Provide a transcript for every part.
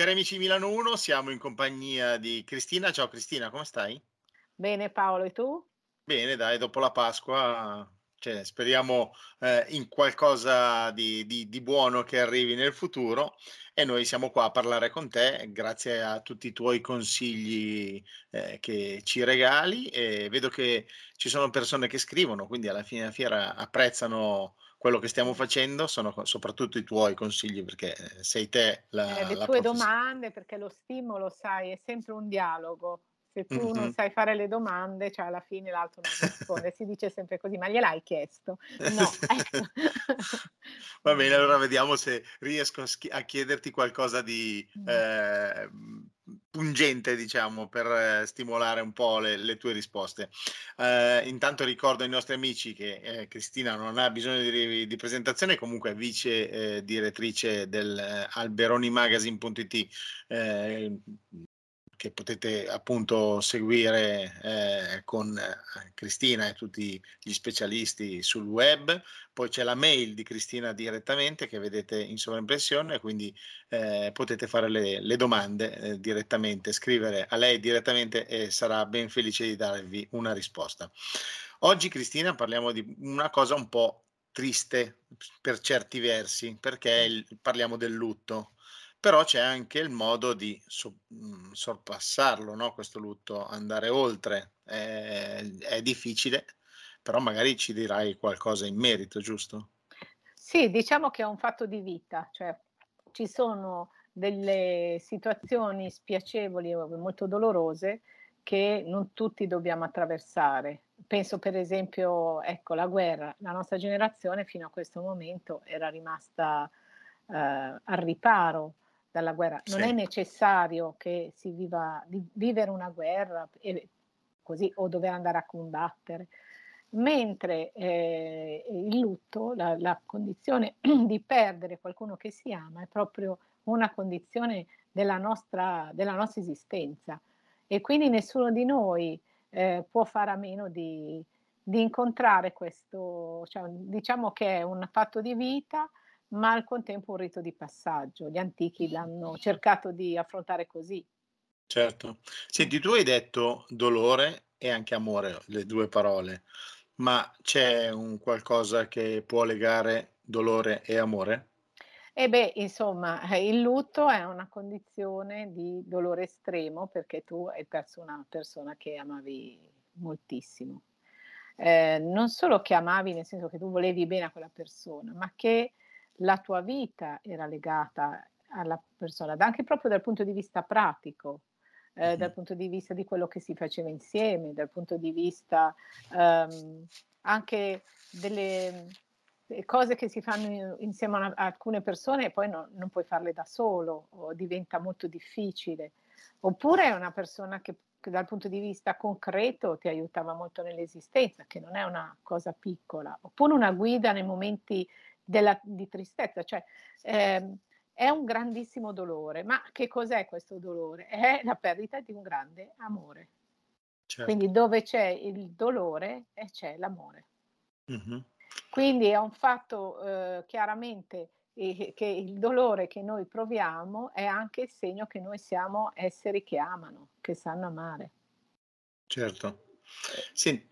Cari amici Milano 1, siamo in compagnia di Cristina. Ciao Cristina, come stai? Bene Paolo, e tu? Bene, dai, dopo la Pasqua, cioè, speriamo eh, in qualcosa di, di, di buono che arrivi nel futuro e noi siamo qua a parlare con te grazie a tutti i tuoi consigli eh, che ci regali e vedo che ci sono persone che scrivono, quindi alla fine della fiera apprezzano quello che stiamo facendo sono soprattutto i tuoi consigli, perché eh, sei te la... Eh, le la tue domande, perché lo stimolo, sai, è sempre un dialogo. Se tu mm-hmm. non sai fare le domande, cioè alla fine l'altro non risponde. si dice sempre così, ma gliel'hai chiesto? No. Ecco. Va bene, allora vediamo se riesco a, schi- a chiederti qualcosa di... Eh, pungente, diciamo, per eh, stimolare un po' le, le tue risposte. Eh, intanto ricordo ai nostri amici che eh, Cristina non ha bisogno di, di presentazione, comunque è vice eh, direttrice del eh, alberonimagazine.it che potete appunto seguire eh, con eh, Cristina e tutti gli specialisti sul web. Poi c'è la mail di Cristina direttamente che vedete in sovraimpressione, quindi eh, potete fare le, le domande eh, direttamente, scrivere a lei direttamente e sarà ben felice di darvi una risposta. Oggi Cristina parliamo di una cosa un po' triste per certi versi, perché il, parliamo del lutto però c'è anche il modo di so, mh, sorpassarlo, no? questo lutto, andare oltre. È, è, difficile, però magari ci dirai qualcosa in merito, giusto? Sì, diciamo che è un fatto di vita, cioè ci sono delle situazioni spiacevoli o molto dolorose che non tutti dobbiamo attraversare. Penso per esempio, ecco, la guerra, la nostra generazione fino a questo momento era rimasta eh, al riparo dalla guerra. Non sì. è necessario che si viva di vivere una guerra e così o dover andare a combattere. Mentre eh, il lutto, la, la, condizione di perdere qualcuno che si ama, è proprio una condizione della nostra, della nostra esistenza. E quindi nessuno di noi eh, può fare a meno di, di incontrare questo, cioè, diciamo che è un fatto di vita ma al contempo un rito di passaggio. Gli antichi l'hanno cercato di affrontare così. Certo. Senti, tu hai detto dolore e anche amore, le due parole, ma c'è un qualcosa che può legare dolore e amore? E beh, insomma, eh, il lutto è una condizione di dolore estremo perché tu hai perso una persona che amavi moltissimo. Eh, non solo che amavi nel senso che tu volevi bene a quella persona, ma che la tua vita era legata alla persona, anche proprio dal punto di vista pratico, eh, dal punto di vista di quello che si faceva insieme, dal punto di vista ehm, anche delle cose che si fanno insieme a, alcune persone e poi no, non puoi farle da solo o diventa molto difficile. Oppure è una persona che, che dal punto di vista concreto ti aiutava molto nell'esistenza, che non è una cosa piccola. Oppure una guida nei momenti della, di tristezza, cioè eh, è un grandissimo dolore, ma che cos'è questo dolore? È la perdita di un grande amore. Certo. Quindi dove c'è il dolore e c'è l'amore. Mm-hmm. Quindi è un fatto eh, chiaramente eh, che il dolore che noi proviamo è anche il segno che noi siamo esseri che amano, che sanno amare. Certo. Senti,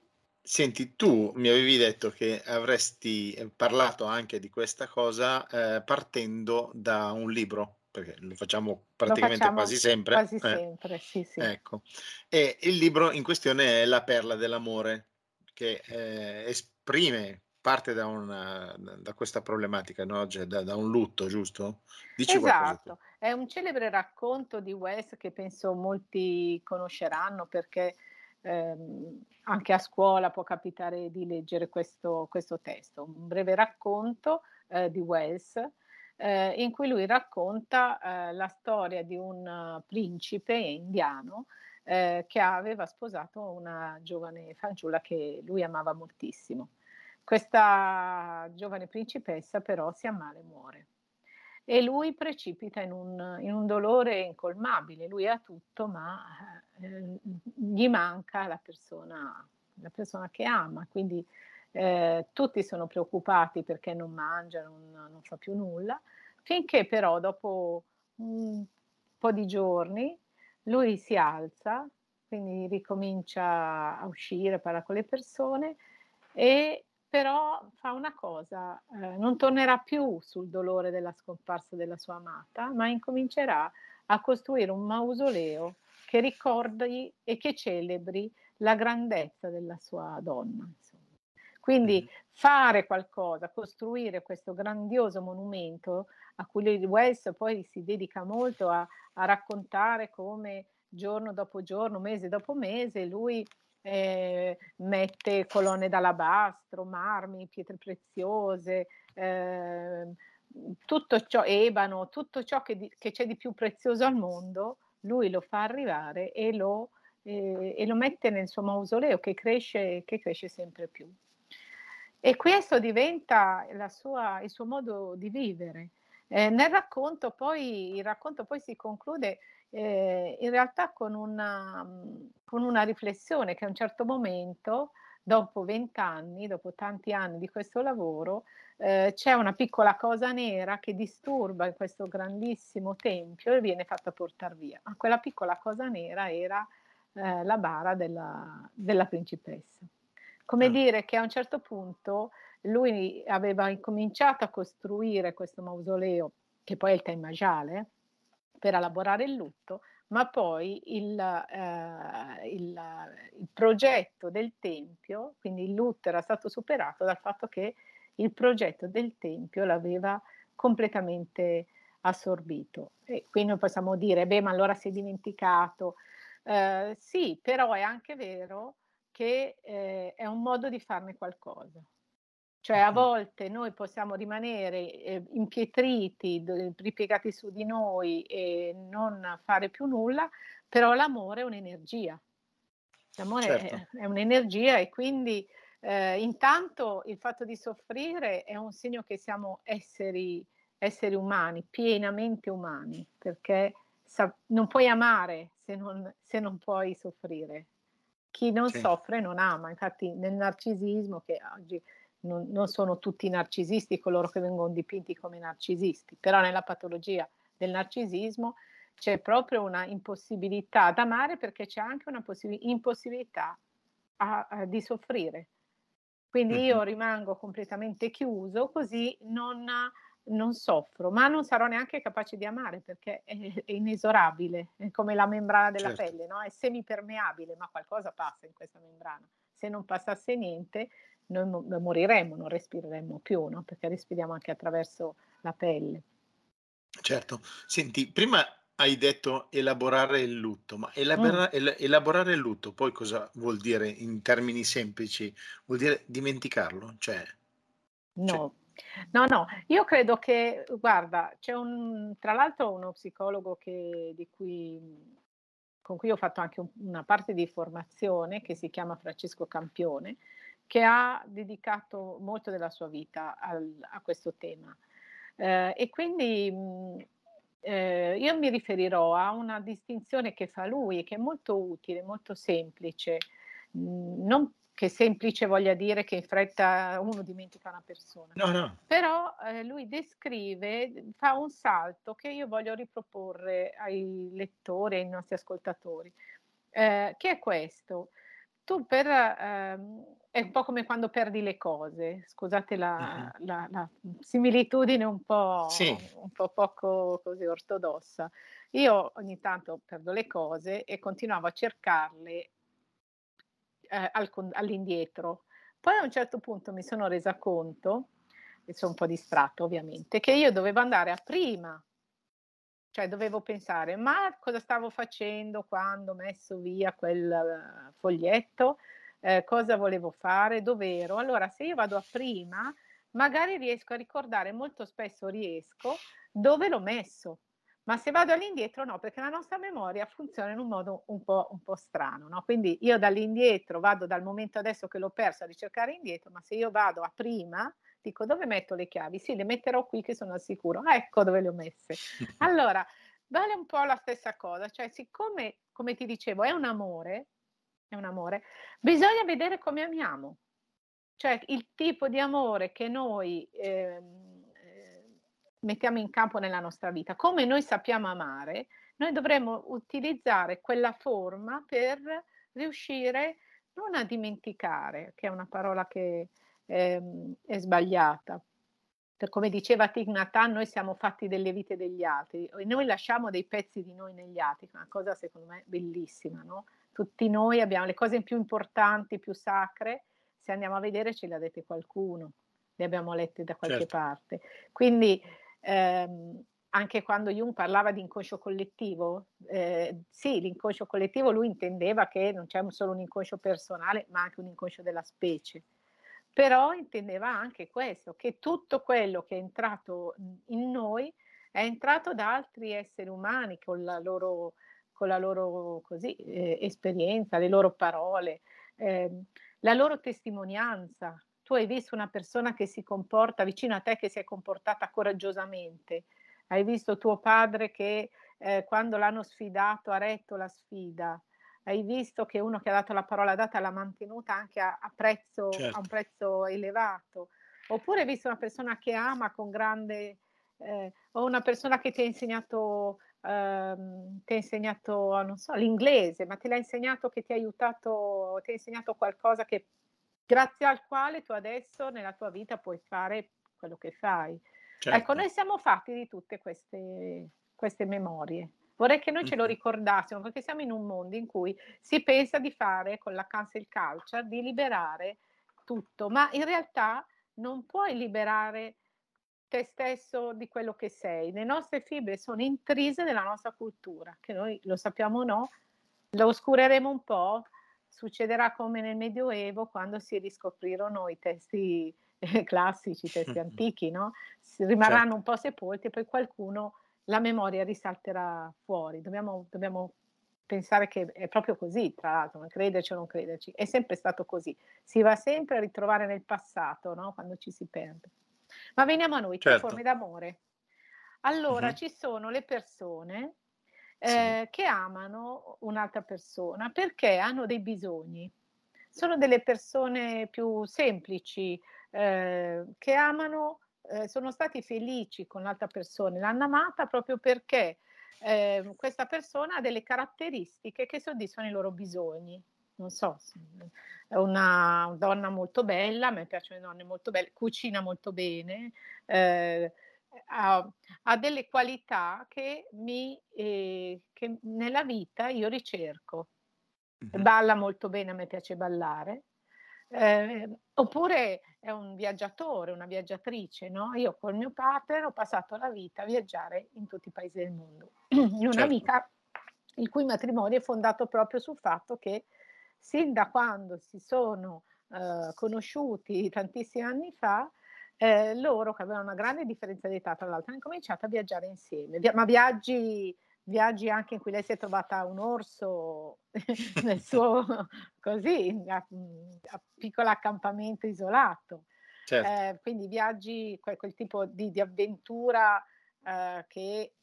Senti, tu mi avevi detto che avresti eh, parlato anche di questa cosa eh, partendo da un libro, perché lo facciamo praticamente lo facciamo quasi sempre. Quasi eh, sempre, sì, sì. Ecco. E il libro in questione è La perla dell'amore, che eh, esprime parte da, una, da questa problematica, no? cioè, da, da, un lutto, giusto? Dici esatto, è un celebre racconto di Wes che penso molti conosceranno perché ehm, anche a scuola può capitare di leggere questo, questo testo, un breve racconto eh, di Wells eh, in cui lui racconta eh, la storia di un principe indiano eh, che aveva sposato una giovane fanciulla che lui amava moltissimo. Questa giovane principessa però si ammala e muore e lui precipita in un, in un dolore incolmabile, lui ha tutto ma eh, gli manca la persona, la persona che ama, quindi eh, tutti sono preoccupati perché non mangia, non, non, fa più nulla, finché però dopo un po' di giorni, lui si alza, quindi ricomincia a uscire, parla con le persone e però fa una cosa, eh, non tornerà più sul dolore della scomparsa della sua amata, ma incomincerà a costruire un mausoleo che ricordi e che celebri la grandezza della sua donna. Insomma. Quindi fare qualcosa, costruire questo grandioso monumento a cui West poi si dedica molto a, a raccontare come giorno dopo giorno, mese dopo mese, lui eh, mette colonne d'alabastro, marmi, pietre preziose, eh, tutto ciò, ebano, tutto ciò che, di, che, c'è di più prezioso al mondo, lui lo fa arrivare e lo, eh, e lo mette nel suo mausoleo che cresce, che cresce sempre più. E questo diventa sua, il suo modo di vivere. Eh, nel racconto poi, il racconto poi si conclude eh, in realtà con una, con una riflessione che a un certo momento, dopo vent'anni, dopo tanti anni di questo lavoro, eh, c'è una piccola cosa nera che disturba in questo grandissimo tempio e viene fatta portare via. Ma quella piccola cosa nera era eh, la bara della, della principessa. Come ah. dire che a un certo punto lui aveva incominciato a costruire questo mausoleo, che poi è il Taj Mahal, per elaborare il lutto, ma poi il, eh, il, il, progetto del tempio, quindi il lutto era stato superato dal fatto che il progetto del tempio l'aveva completamente assorbito. E qui noi possiamo dire, beh, ma allora si è dimenticato. Eh, sì, però è anche vero che eh, è un modo di farne qualcosa. Cioè a volte noi possiamo rimanere eh, impietriti, ripiegati su di noi e non fare più nulla, però l'amore è un'energia. L'amore certo. è, è, un'energia e quindi eh, intanto il fatto di soffrire è un segno che siamo esseri, esseri umani, pienamente umani, perché sa- non puoi amare se non, se non puoi soffrire. Chi non sì. soffre non ama, infatti nel narcisismo che oggi non, non, sono tutti narcisisti coloro che vengono dipinti come narcisisti, però nella patologia del narcisismo c'è proprio una impossibilità ad amare perché c'è anche una possib- impossibilità a, a, di soffrire. Quindi io rimango completamente chiuso, così non, non, soffro, ma non sarò neanche capace di amare perché è, è inesorabile, è come la membrana della certo. pelle, no? è semipermeabile, ma qualcosa passa in questa membrana. Se non passasse niente, noi moriremmo, non respireremmo più, no? perché respiriamo anche attraverso la pelle. Certo, senti, prima hai detto elaborare il lutto, ma elabora- mm. el- elaborare il lutto poi cosa vuol dire in termini semplici? Vuol dire dimenticarlo? Cioè, no. Cioè... No, no, io credo che, guarda, c'è un, tra l'altro uno psicologo che, di cui, con cui ho fatto anche un, una parte di formazione che si chiama Francesco Campione, che ha dedicato molto della sua vita al, a questo tema. Eh, e quindi mh, eh, io mi riferirò a una distinzione che fa lui, che è molto utile, molto semplice, mh, non che semplice voglia dire che in fretta uno dimentica una persona. No, no. Però eh, lui descrive, fa un salto che io voglio riproporre ai lettori, ai nostri ascoltatori, eh, che è questo. Tu per ehm, è un po' come quando perdi le cose, scusate la, uh-huh. la, la similitudine un po', sì. un po' poco così ortodossa. Io ogni tanto perdo le cose e continuavo a cercarle eh, al, all'indietro. Poi a un certo punto mi sono resa conto, e sono un po' distratto ovviamente, che io dovevo andare a prima, cioè dovevo pensare, ma cosa stavo facendo quando ho messo via quel uh, foglietto? eh, cosa volevo fare, dove ero. Allora, se io vado a prima, magari riesco a ricordare, molto spesso riesco, dove l'ho messo. Ma se vado all'indietro no, perché la nostra memoria funziona in un modo un po', un po strano. No? Quindi io dall'indietro vado dal momento adesso che l'ho perso a ricercare indietro, ma se io vado a prima, dico dove metto le chiavi? Sì, le metterò qui che sono al sicuro. Ah, ecco dove le ho messe. Allora, vale un po' la stessa cosa, cioè siccome, come ti dicevo, è un amore, è un amore, bisogna vedere come amiamo, cioè il tipo di amore che noi eh, mettiamo in campo nella nostra vita, come noi sappiamo amare, noi dovremmo utilizzare quella forma per riuscire non a dimenticare, che è una parola che ehm, è sbagliata. Per come diceva Thich Nhat Hanh, noi siamo fatti delle vite degli altri e noi lasciamo dei pezzi di noi negli altri, una cosa secondo me bellissima, no? Tutti noi abbiamo le cose più importanti, più sacre, se andiamo a vedere ce le ha dette qualcuno, le abbiamo lette da qualche certo. parte. Quindi ehm, anche quando Jung parlava di inconscio collettivo, eh, sì, l'inconscio collettivo lui intendeva che non c'è solo un inconscio personale, ma anche un inconscio della specie. Però intendeva anche questo, che tutto quello che è entrato in noi è entrato da altri esseri umani con la loro, con la loro così, eh, esperienza, le loro parole, eh, la loro testimonianza. Tu hai visto una persona che si comporta vicino a te, che si è comportata coraggiosamente, hai visto tuo padre che eh, quando l'hanno sfidato ha retto la sfida, hai visto che uno che ha dato la parola data l'ha mantenuta anche a, a, prezzo, certo. a un prezzo elevato, oppure hai visto una persona che ama con grande, eh, o una persona che ti ha insegnato, ehm, ti ha insegnato, non so, l'inglese, ma te l'ha insegnato che ti ha aiutato, ti ha insegnato qualcosa che grazie al quale tu adesso nella tua vita puoi fare quello che fai. Certo. Ecco, noi siamo fatti di tutte queste, queste memorie. Vorrei che noi ce lo ricordassimo perché siamo in un mondo in cui si pensa di fare con la cancel culture, di liberare tutto, ma in realtà non puoi liberare te stesso di quello che sei. Le nostre fibre sono intrise nella nostra cultura, che noi lo sappiamo o no, lo oscureremo un po', succederà come nel Medioevo quando si riscoprirono i testi eh, classici, i testi antichi, no? rimarranno certo. un po' sepolti e poi qualcuno la memoria risalterà fuori. Dobbiamo, dobbiamo pensare che è proprio così, tra l'altro, non crederci o non crederci, è sempre stato così. Si va sempre a ritrovare nel passato, no? quando ci si perde. Ma veniamo a noi, certo. forme d'amore. Allora, uh-huh. ci sono le persone eh, sì. che amano un'altra persona perché hanno dei bisogni. Sono delle persone più semplici eh, che amano eh, sono stati felici con l'altra persona, l'hanno amata proprio perché eh, questa persona ha delle caratteristiche che soddisfano i loro bisogni. Non so, è una donna molto bella, a me piacciono le donne molto belle, cucina molto bene, eh, ha, ha, delle qualità che, mi, eh, che nella vita io ricerco. Balla molto bene, a me piace ballare, eh, oppure è un viaggiatore, una viaggiatrice, no? Io col mio partner ho passato la vita a viaggiare in tutti i paesi del mondo. Un'amica certo. il cui matrimonio è fondato proprio sul fatto che sin da quando si sono eh, conosciuti tantissimi anni fa, eh, loro che avevano una grande differenza di età tra l'altro hanno cominciato a viaggiare insieme, ma viaggi viaggi anche in cui lei si è trovata un orso nel suo così a, a piccolo accampamento isolato. Certo. Eh, quindi viaggi, quel, quel tipo di, di avventura eh, che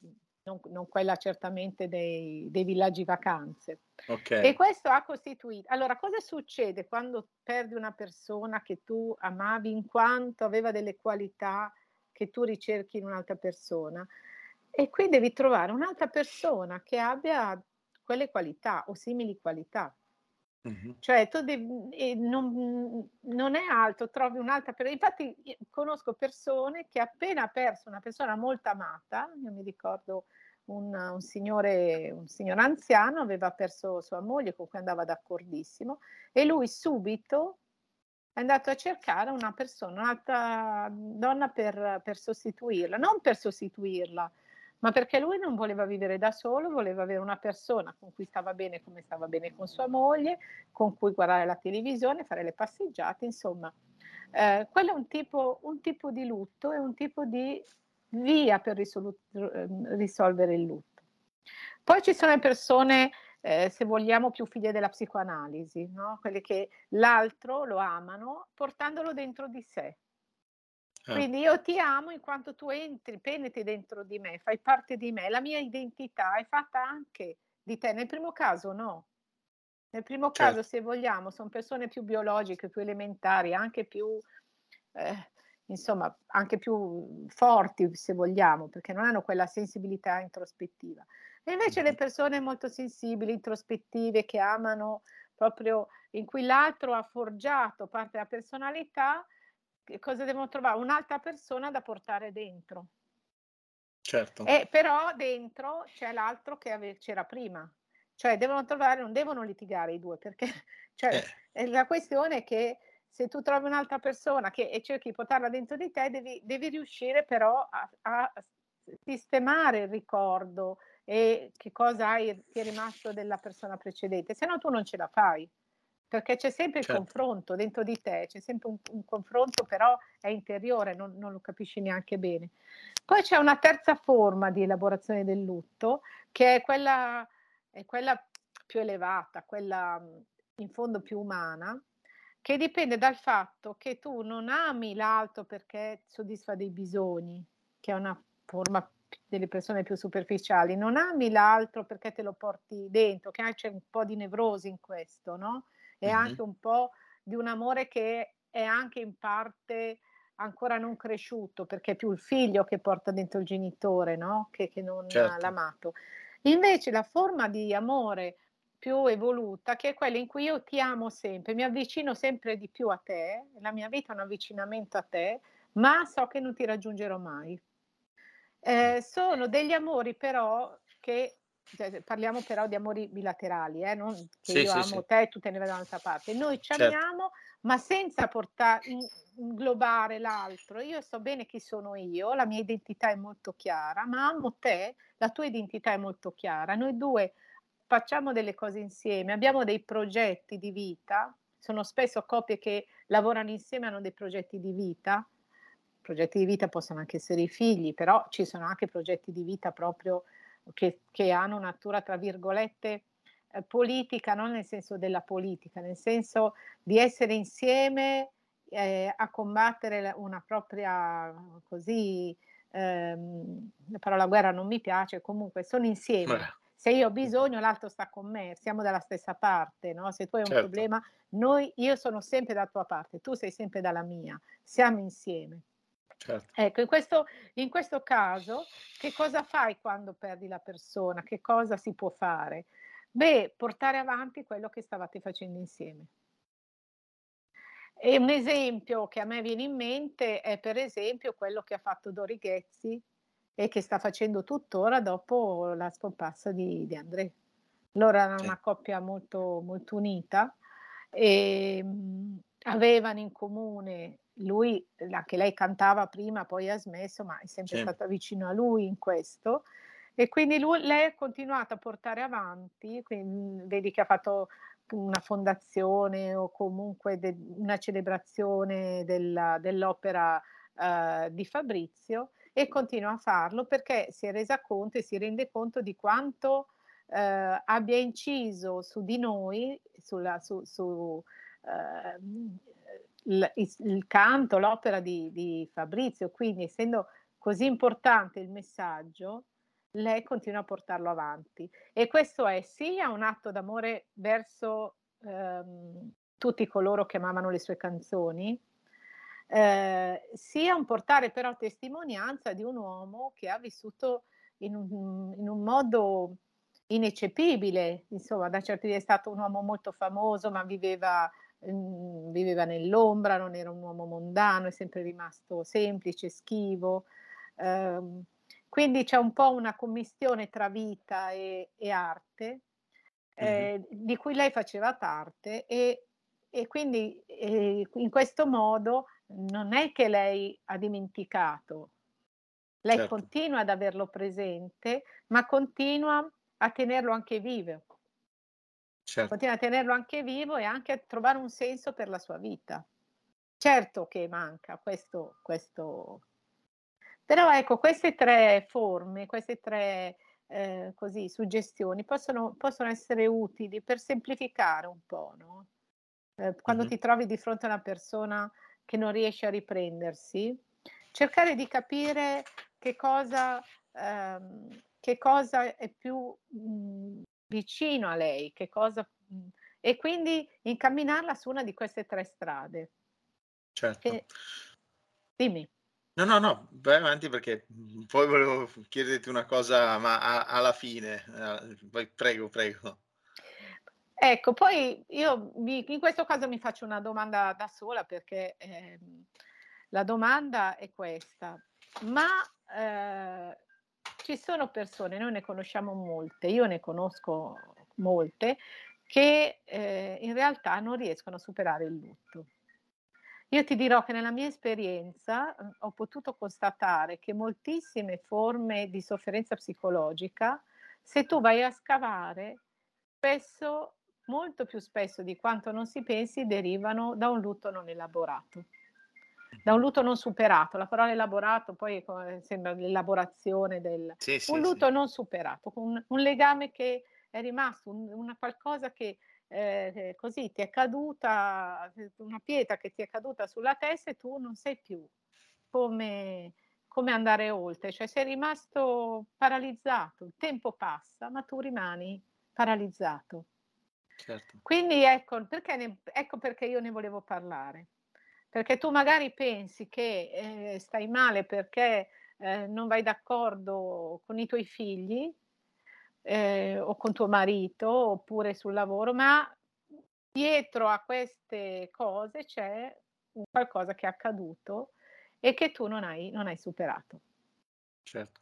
non, non, quella certamente dei, dei villaggi vacanze. Okay. E questo ha costituito. Allora, cosa succede quando perdi una persona che tu amavi in quanto aveva delle qualità che tu ricerchi in un'altra persona? E qui devi trovare un'altra persona che abbia quelle qualità o simili qualità. Uh-huh. Cioè, tu devi, non, non, è altro, trovi un'altra persona. Infatti, conosco persone che appena perso una persona molto amata, io mi ricordo un, un, signore, un signore anziano, aveva perso sua moglie con cui andava d'accordissimo, e lui subito è andato a cercare una persona, un'altra donna per, per sostituirla, non per sostituirla, ma perché lui non voleva vivere da solo, voleva avere una persona con cui stava bene come stava bene con sua moglie, con cui guardare la televisione, fare le passeggiate, insomma. Eh, quello è un tipo, un tipo di lutto e un tipo di via per risolu- risolvere il lutto. Poi ci sono le persone, eh, se vogliamo, più figlie della psicoanalisi, no? quelle che l'altro lo amano portandolo dentro di sé. Quindi io ti amo in quanto tu entri, penetri dentro di me, fai parte di me, la mia identità è fatta anche di te. Nel primo caso no. Nel primo certo. caso, se vogliamo, sono persone più biologiche, più elementari, anche più, eh, insomma, anche più forti, se vogliamo, perché non hanno quella sensibilità introspettiva. E invece le persone molto sensibili, introspettive, che amano proprio in cui l'altro ha forgiato parte della personalità, cosa devono trovare? Un'altra persona da portare dentro. Certo. E però dentro c'è l'altro che ave- c'era prima. Cioè devono trovare, non devono litigare i due, perché cioè, eh. la questione è che se tu trovi un'altra persona che, e cerchi di portarla dentro di te, devi, devi riuscire però a, a, sistemare il ricordo e che cosa hai, ti è rimasto della persona precedente, se no tu non ce la fai perché c'è sempre il certo. confronto dentro di te, c'è sempre un, un confronto, però è interiore, non, non, lo capisci neanche bene. Poi c'è una terza forma di elaborazione del lutto, che è quella, è quella più elevata, quella in fondo più umana, che dipende dal fatto che tu non ami l'altro perché soddisfa dei bisogni, che è una forma delle persone più superficiali, non ami l'altro perché te lo porti dentro, che c'è un po' di nevrosi in questo, no? È mm-hmm. anche un po' di un amore che è anche in parte ancora non cresciuto, perché è più il figlio che porta dentro il genitore, no? Che, che non certo. l'amato. Invece la forma di amore più evoluta, che è quella in cui io ti amo sempre, mi avvicino sempre di più a te, la mia vita è un avvicinamento a te, ma so che non ti raggiungerò mai. Eh, sono degli amori però che cioè, parliamo però di amori bilaterali, eh? non che sì, io sì, amo sì. te e tu te ne vai da un'altra parte. Noi ci certo. amiamo, ma senza portare, inglobare l'altro. Io so bene chi sono io, la mia identità è molto chiara, ma amo te, la tua identità è molto chiara. Noi due facciamo delle cose insieme, abbiamo dei progetti di vita, sono spesso coppie che lavorano insieme, hanno dei progetti di vita. Progetti di vita possono anche essere i figli, però ci sono anche progetti di vita proprio che, che hanno natura, tra virgolette, eh, politica, non nel senso della politica, nel senso di essere insieme eh, a combattere una propria, così, ehm, la parola guerra non mi piace, comunque sono insieme. Beh. Se io ho bisogno, l'altro sta con me, siamo dalla stessa parte, no? Se tu hai un certo. problema, noi, io sono sempre dalla tua parte, tu sei sempre dalla mia, siamo insieme. Certo. Ecco, in questo, in questo caso, che cosa fai quando perdi la persona? Che cosa si può fare? Beh, portare avanti quello che stavate facendo insieme. E un esempio che a me viene in mente è per esempio quello che ha fatto Dori Ghezzi e che sta facendo tuttora dopo la scomparsa di, di André. Loro erano sì. una coppia molto, molto unita e mh, avevano in comune lui, anche lei cantava prima, poi ha smesso, ma è sempre sì. stata vicino a lui in questo. E quindi lui, lei ha continuato a portare avanti, quindi vedi che ha fatto una fondazione o comunque de, una celebrazione della, dell'opera uh, di Fabrizio e continua a farlo perché si è resa conto e si rende conto di quanto uh, abbia inciso su di noi, sulla, su, su il, il canto, l'opera di, di Fabrizio, quindi essendo così importante il messaggio, lei continua a portarlo avanti. E questo è sia un atto d'amore verso ehm, tutti coloro che amavano le sue canzoni, eh, sia un portare però testimonianza di un uomo che ha vissuto in un, in un modo ineccepibile, insomma, da certi è stato un uomo molto famoso, ma viveva Mhmm, viveva nell'ombra, non era un uomo mondano, è sempre rimasto semplice, schivo. Ehm, quindi c'è un po' una commistione tra vita e, e arte, eh, mm-hmm. di cui lei faceva parte e, e quindi eh, in questo modo non è che lei ha dimenticato, lei certo. continua ad averlo presente, ma continua a tenerlo anche vivo. Certo. Continua a tenerlo anche vivo e anche a trovare un senso per la sua vita. Certo che manca questo, questo... però ecco, queste tre forme, queste tre eh, così, suggestioni possono, possono, essere utili per semplificare un po', no? eh, quando mm-hmm. ti trovi di fronte a una persona che non riesce a riprendersi, cercare di capire che cosa, ehm, che cosa è più mh, vicino a lei, che cosa... Mhmm, e quindi incamminarla su una di queste tre strade. Certo. Che... Dimmi. No, no, no, vai avanti perché, mhmm, poi volevo chiederti una cosa, ma a alla fine, vai prego, prego. Ecco, poi io mi in questo caso mi faccio una domanda da sola perché, ehm, la domanda è questa: ma, ehm, ci sono persone, noi ne conosciamo molte, io ne conosco molte, che, ehm, in realtà non riescono a superare il lutto. Io ti dirò che nella mia esperienza, uhm, ho potuto constatare che moltissime forme di sofferenza psicologica, se tu vai a scavare, spesso molto più spesso di quanto non si pensi, derivano da un lutto non elaborato, da un lutto non superato. La parola elaborato poi co sembra l'elaborazione del Sì, un sì, sì. lutto non superato, un un legame che è rimasto, un una qualcosa che, ehm, così ti è caduta, una pietra che ti è caduta sulla testa e tu non sai più come come andare oltre, cioè sei rimasto paralizzato. Il tempo passa, ma tu rimani paralizzato. Certo. Quindi ecco, perché ne ecco perché io ne volevo parlare. Perché tu magari pensi che, ehm, stai male perché, ehm, non vai d'accordo con i tuoi figli, ehm, o con tuo marito, oppure sul lavoro, ma dietro a queste cose c'è qualcosa che è accaduto e che tu non hai non hai superato. Certo.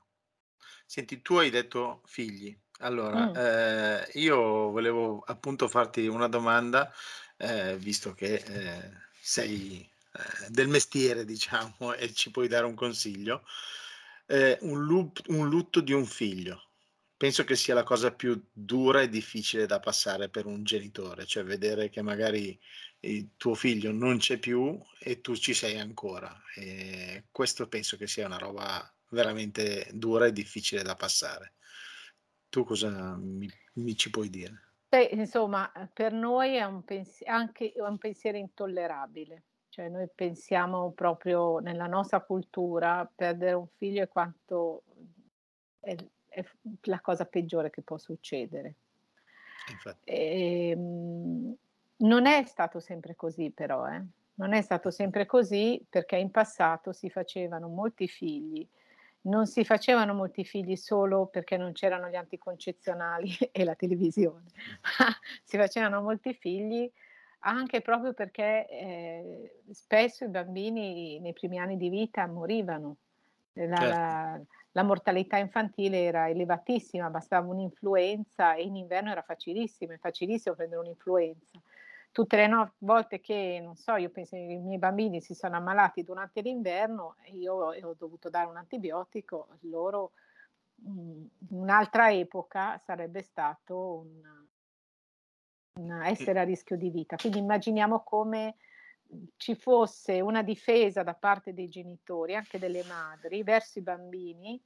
Senti, tu hai detto figli. Allora, Mh. ehm, io volevo appunto farti una domanda, ehm, visto che, ehm, sei, ehm, del mestiere diciamo e ci puoi dare un consiglio. Ehm, un lup un lutto di un figlio. Penso che sia la cosa più dura e difficile da passare per un genitore, cioè vedere che magari il tuo figlio non c'è più e tu ci sei ancora. Ehm, questo penso che sia una roba veramente dura e difficile da passare. Tu cosa mi mi ci puoi dire? Beh, insomma, per noi è un pens anche un pensiero intollerabile. Cioè noi pensiamo proprio nella nostra cultura, perdere un figlio è quanto è è la cosa peggiore che può succedere. E. Ehm, non è stato sempre così però, eh. Non è stato sempre così perché in passato si facevano molti figli. Non si facevano molti figli solo perché non c'erano gli anticoncezionali e la televisione, Mh. ma si facevano molti figli anche proprio perché, ehm, spesso i bambini nei primi anni di vita morivano. La Certo. la mortalità infantile era elevatissima, bastava un'influenza e in inverno era facilissimo, è facilissimo prendere un'influenza. Tutte le no volte che, non so, io penso i miei bambini si sono ammalati durante l'inverno e io ho dovuto dare un antibiotico, loro, mhmm, in un'altra epoca sarebbe stato un essere a rischio di vita. Quindi immaginiamo come, mhmm, ci fosse una difesa da parte dei genitori, anche delle madri, verso i bambini,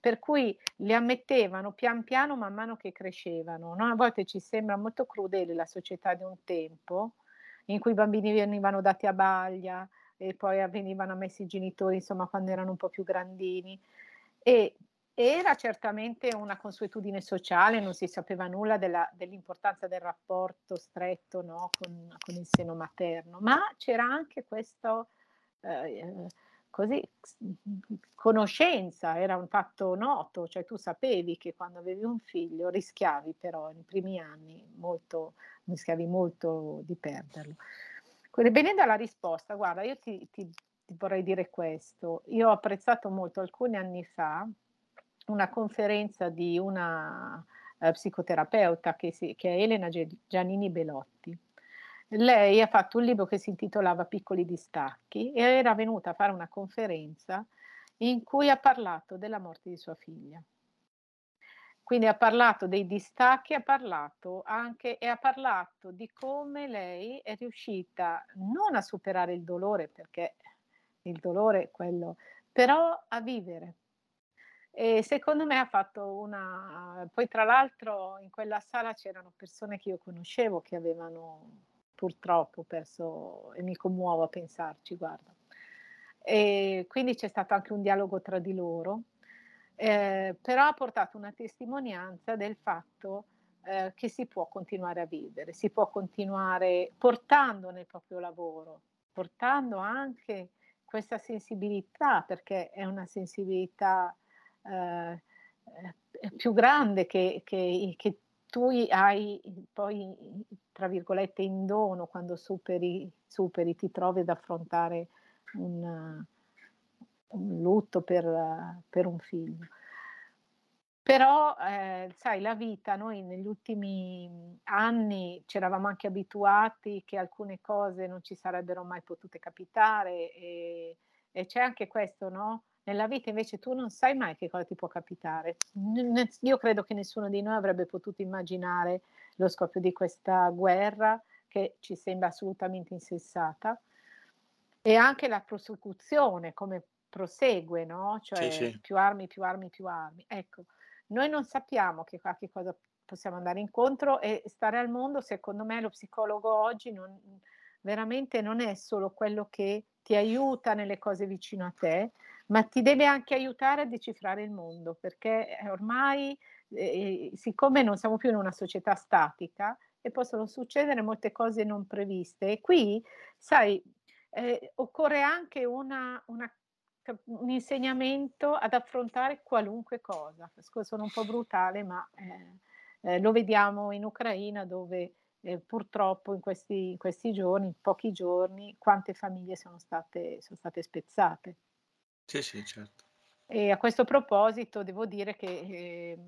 per cui li ammettevano pian piano man mano che crescevano, no, a volte ci sembra molto crudele la società di un tempo, in cui i bambini venivano dati a baglia e poi venivano ammessi i genitori, insomma, quando erano un po' più grandini. E era certamente una consuetudine sociale, non si sapeva nulla della dell'importanza del rapporto stretto, no, con con il seno materno, ma c'era anche s mhmm, conoscenza, era un fatto noto, cioè tu sapevi che quando avevi un figlio rischiavi però nei primi anni molto rischiavi molto di perderlo. Venendo alla risposta, guarda, io ti ti ti vorrei dire questo: io ho apprezzato molto alcuni anni fa una conferenza di una, ehm, psicoterapeuta che si che è Elena Giannini Belotti. Lei ha fatto un libro che si intitolava Piccoli distacchi e era venuta a fare una conferenza in cui ha parlato della morte di sua figlia. Quindi ha parlato dei distacchi, ha parlato anche e ha parlato di come lei è riuscita non a superare il dolore, perché il dolore quello però a vivere. E secondo me ha fatto una poi tra l'altro in quella sala c'erano persone che io conoscevo che avevano purtroppo perso e mi commuovo a pensarci, guarda. E quindi c'è stato anche un dialogo tra di loro, ehm, però ha portato una testimonianza del fatto, ehm, che si può continuare a vivere, si può continuare portando nel proprio lavoro, portando anche questa sensibilità, perché è una sensibilità eh, più grande che, che, che tu hai poi, tra virgolette, in dono quando superi, superi ti trovi ad affrontare un, un lutto per, per, un figlio. Però, eh, sai, la vita, noi negli ultimi anni ci eravamo anche abituati che alcune cose non ci sarebbero mai potute capitare e, e c'è anche questo, no? Nella vita invece tu non sai mai che cosa ti può capitare. Io credo che nessuno di noi avrebbe potuto immaginare lo scoppio di questa guerra che ci sembra assolutamente insensata e anche la prosecuzione, come prosegue, no? Cioè sì, sì. più armi, più armi, più armi. Ecco, noi non sappiamo che, a che cosa possiamo andare incontro e stare al mondo, secondo me, lo psicologo oggi non, veramente non è solo quello che ti aiuta nelle cose vicino a te, ma ti deve anche aiutare a decifrare il mondo, perché ormai, eh, siccome non siamo più in una società statica e possono succedere molte cose non previste, e qui, sai, eh, occorre anche una, una, un insegnamento ad affrontare qualunque cosa. Sono un po' brutale, ma eh, eh, lo vediamo in Ucraina dove eh, purtroppo in questi, in questi, giorni, in pochi giorni, quante famiglie sono state, sono state spezzate. Sì, sì, certo. E a questo proposito devo dire che eh,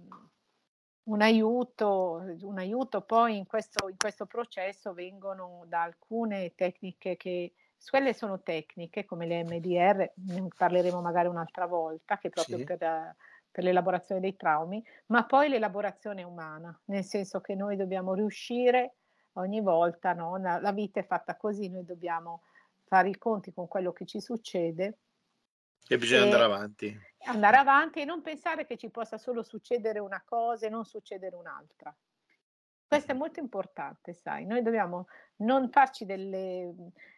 un, aiuto, un aiuto poi in questo, in questo processo vengono da alcune tecniche che quelle sono tecniche come le MDR, ne parleremo magari un'altra volta, che proprio sì. per, per, l'elaborazione dei traumi, ma poi l'elaborazione umana, nel senso che noi dobbiamo riuscire ogni volta, no? la, la vita è fatta così, noi dobbiamo fare i conti con quello che ci succede. E bisogna e andare avanti. Andare avanti e non pensare che ci possa solo succedere una cosa e non succedere un'altra. Questo è molto importante, sai, noi dobbiamo non farci delle...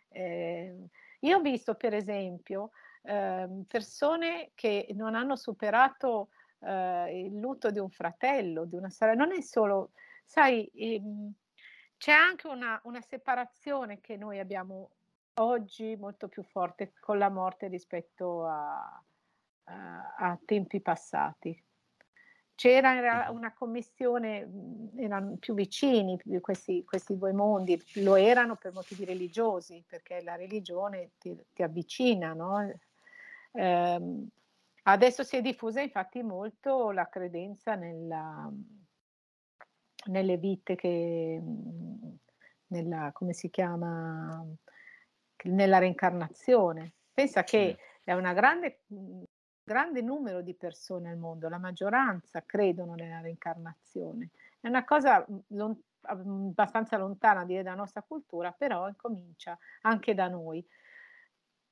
Eh, io ho visto per esempio eh, persone che non hanno superato eh, il lutto di un fratello, di una sorella, non è solo, sai, ehm, c'è anche una, una separazione che noi abbiamo oggi molto più forte con la morte rispetto a, a, a tempi passati. C'era una commissione, erano più vicini questi, questi, due mondi, lo erano per motivi religiosi, perché la religione ti, ti avvicina, no? eh, adesso si è diffusa infatti molto la credenza nella, nelle vite che, nella, come si chiama, nella reincarnazione. Pensa che è un grande, mhmm, grande numero di persone al mondo, la maggioranza credono nella reincarnazione. È una cosa mhmm, lon- abbastanza lontana dire dalla nostra cultura, però incomincia anche da noi.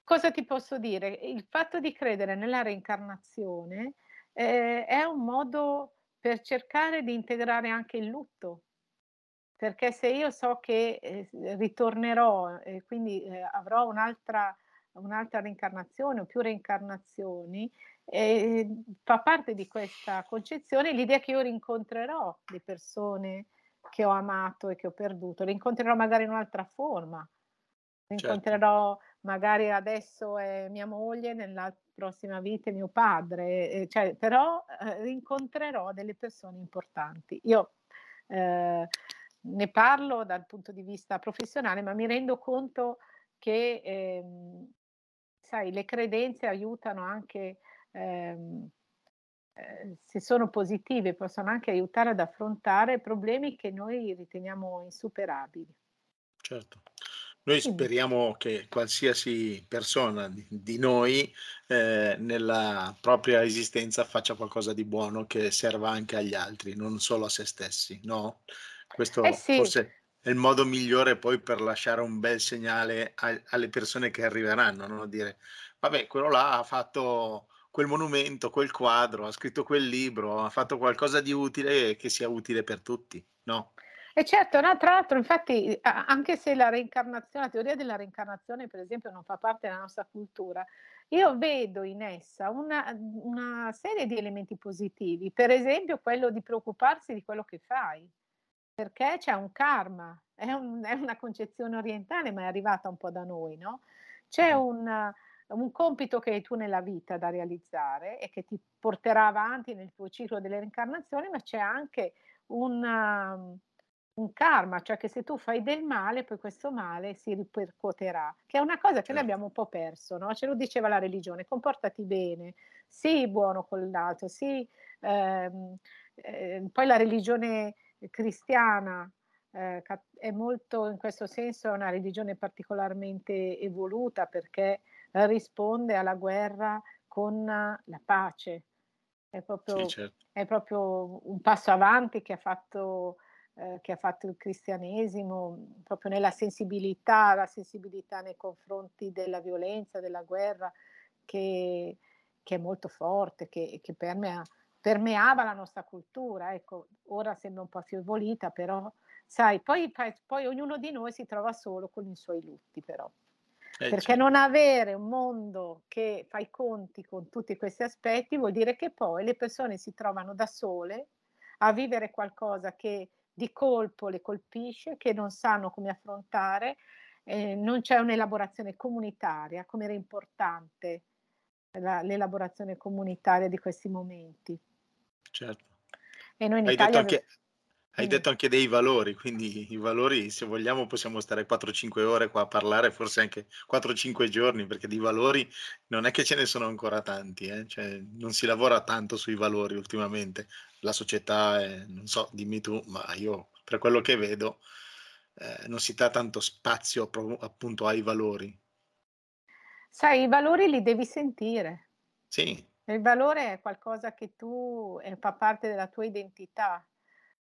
Cosa ti posso dire? Il fatto di credere nella reincarnazione eh, è un modo per cercare di integrare anche il lutto. Perché se io so che eh, ritornerò e quindi eh, avrò un'altra, un'altra reincarnazione o più reincarnazioni, eh, fa parte di questa concezione l'idea che io rincontrerò le persone che ho amato e che ho perduto, le incontrerò magari in un'altra forma, certo. incontrerò certo. magari adesso è mia moglie, nella prossima vita è mio padre, eh, cioè, però eh, rincontrerò delle persone importanti. Io eh, ne parlo dal punto di vista professionale, ma mi rendo conto che, ehm, sai, le credenze aiutano anche, ehm, eh, se sono positive, possono anche aiutare ad affrontare problemi che noi riteniamo insuperabili. Certo. Noi speriamo che qualsiasi persona di, di noi eh, nella propria esistenza faccia qualcosa di buono che serva anche agli altri, non solo a se stessi, no? Questo Eh sì. forse è il modo migliore poi per lasciare un bel segnale a- alle persone che arriveranno, no? Dire, vabbè, quello là ha fatto quel monumento, quel quadro, ha scritto quel libro, ha fatto qualcosa di utile che sia utile per tutti, no? E certo, no, tra l'altro infatti anche se la reincarnazione, la teoria della reincarnazione per esempio non fa parte della nostra cultura, io vedo in essa una, una serie di elementi positivi, per esempio quello di preoccuparsi di quello che fai, perché c'è un karma, è, un, è una concezione orientale ma è arrivata un po' da noi, no? C'è un, un compito che hai tu nella vita da realizzare e che ti porterà avanti nel tuo ciclo delle reincarnazioni, ma c'è anche un, um, un karma, cioè che se tu fai del male, poi questo male si ripercuoterà, che è una cosa che certo. noi abbiamo un po' perso, no? Ce lo diceva la religione, comportati bene, sii buono con l'altro, sii, ehm, eh, poi la religione cristiana eh, è molto in questo senso una religione particolarmente evoluta perché risponde alla guerra con la pace. È proprio, sì, certo. è proprio un passo avanti che ha, fatto, eh, che ha fatto il cristianesimo, proprio nella sensibilità, la sensibilità nei confronti della violenza, della guerra, che, che è molto forte, che, che permea, permeava la nostra cultura. Ecco, ora sembra un po' più evolita, però sai, poi, poi ognuno di noi si trova solo con i suoi lutti, però. Eh, Perché certo. non avere un mondo che fa i conti con tutti questi aspetti vuol dire che poi le persone si trovano da sole a vivere qualcosa che di colpo le colpisce, che non sanno come affrontare, eh, non c'è un'elaborazione comunitaria, come era importante la, l'elaborazione comunitaria di questi momenti. Certo. E noi in Hai Italia... Detto anche, hai detto anche dei valori, quindi i valori, se vogliamo, possiamo stare 4-5 ore qua a parlare, forse anche 4-5 giorni, perché di valori non è che ce ne sono ancora tanti, eh? cioè, non si lavora tanto sui valori ultimamente. La società, è, non so, dimmi tu, ma io per quello che vedo eh, non si dà tanto spazio appunto ai valori. Sai, i valori li devi sentire. Sì. Il valore è qualcosa che tu, eh, fa parte della tua identità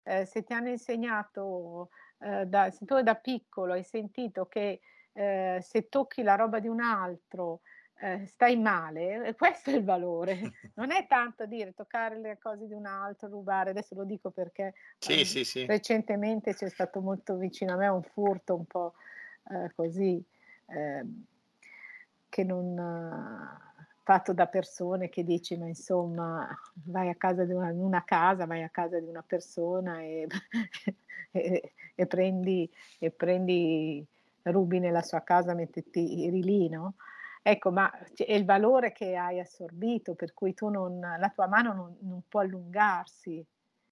eh, se ti hanno insegnato, eh, da, se tu da piccolo hai sentito che eh, se tocchi la roba di un altro eh, stai male, questo è il valore. Non è tanto dire toccare le cose di un altro, rubare, adesso lo dico perché sì, sì, sì. recentemente c'è stato molto vicino a me un furto un po' eh, così ehm, che non fatto da persone che dici, ma insomma, vai a casa di una, una casa, vai a casa di una persona e, e, e, prendi, e prendi, rubi nella sua casa, mettiti lì, no? Ecco, ma è il valore che hai assorbito, per cui tu non, la tua mano non, non può allungarsi.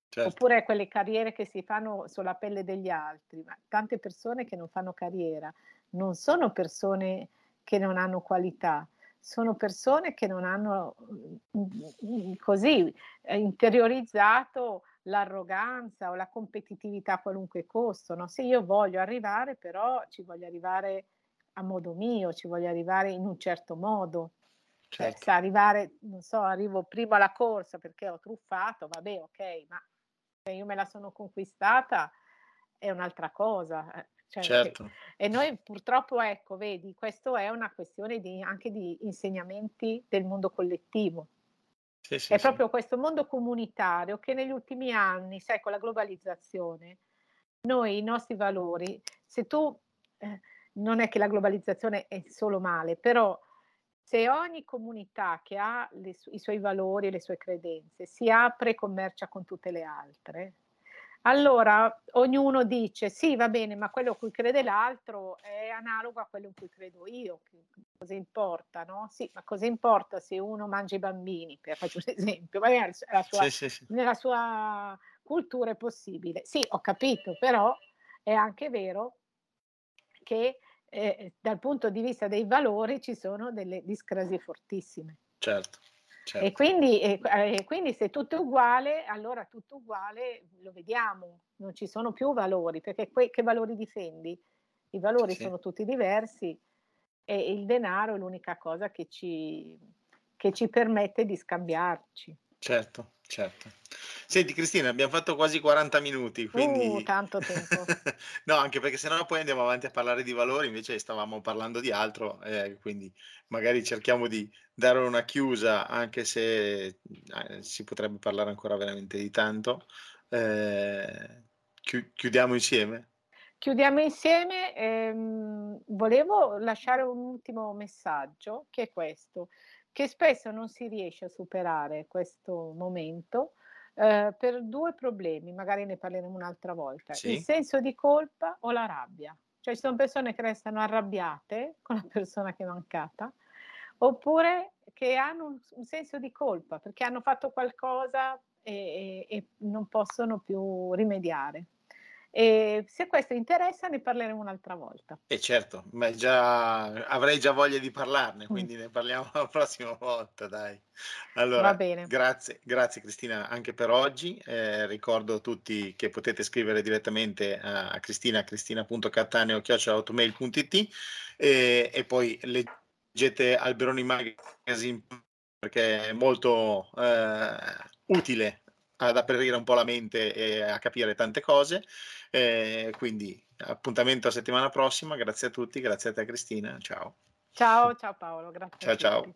Certo. Oppure quelle carriere che si fanno sulla pelle degli altri, ma tante persone che non fanno carriera non sono persone che non hanno qualità, sono persone che non hanno mm, così eh, interiorizzato l'arroganza o la competitività a qualunque costo. No? Se io voglio arrivare, però ci voglio arrivare a modo mio, ci voglio arrivare in un certo modo. Cioè, certo. Se arrivare, non so, arrivo prima alla corsa perché ho truffato, vabbè, ok, ma se io me la sono conquistata è un'altra cosa. Cioè, certo. E noi purtroppo, ecco, vedi, questo è una questione di, anche di insegnamenti del mondo collettivo. Sì, sì, è sì. proprio questo mondo comunitario che negli ultimi anni, sai, con la globalizzazione, noi i nostri valori, se tu, eh, non è che la globalizzazione è solo male, però se ogni comunità che ha le, i suoi valori e le sue credenze si apre e commercia con tutte le altre, allora ognuno dice sì, va bene, ma quello a cui crede l'altro è analogo a quello in cui credo io. Cosa importa, no? Sì, ma cosa importa se uno mangia i bambini? Per faccio un esempio, magari sua, sì, sì, sì. nella sua cultura è possibile. Sì, ho capito, però è anche vero che eh, dal punto di vista dei valori ci sono delle discrasie fortissime. Certo. Certo. E, quindi, e, e, quindi, se tutto è uguale, allora tutto uguale lo vediamo, non ci sono più valori, perché que, che valori difendi? I valori sì. sono tutti diversi e il denaro è l'unica cosa che ci, che ci permette di scambiarci. Certo, certo. Senti Cristina, abbiamo fatto quasi 40 minuti, quindi... Uh, tanto tempo. no, anche perché sennò poi andiamo avanti a parlare di valori, invece stavamo parlando di altro, eh, quindi magari cerchiamo di dare una chiusa, anche se eh, si potrebbe parlare ancora veramente di tanto. Eh, chi- chiudiamo insieme? Chiudiamo insieme. Ehm, volevo lasciare un ultimo messaggio, che è questo che spesso non si riesce a superare questo momento eh, per due problemi, magari ne parleremo un'altra volta, sì. il senso di colpa o la rabbia. Cioè ci sono persone che restano arrabbiate con la persona che è mancata, oppure che hanno un, un senso di colpa perché hanno fatto qualcosa e, e, e non possono più rimediare. E se questo interessa ne parleremo un'altra volta. E certo, ma già, avrei già voglia di parlarne, quindi ne parliamo la prossima volta, dai. Allora, Va bene. Grazie, grazie Cristina anche per oggi. Eh, ricordo a tutti che potete scrivere direttamente a, a Cristina, cristina.cattaneo.it e, e poi leggete Alberoni Magazine perché è molto eh, utile ad aprire un po' la mente e a capire tante cose. Eh, quindi appuntamento a settimana prossima, grazie a tutti, grazie a te Cristina, ciao. Ciao, ciao Paolo, grazie. Ciao, ciao.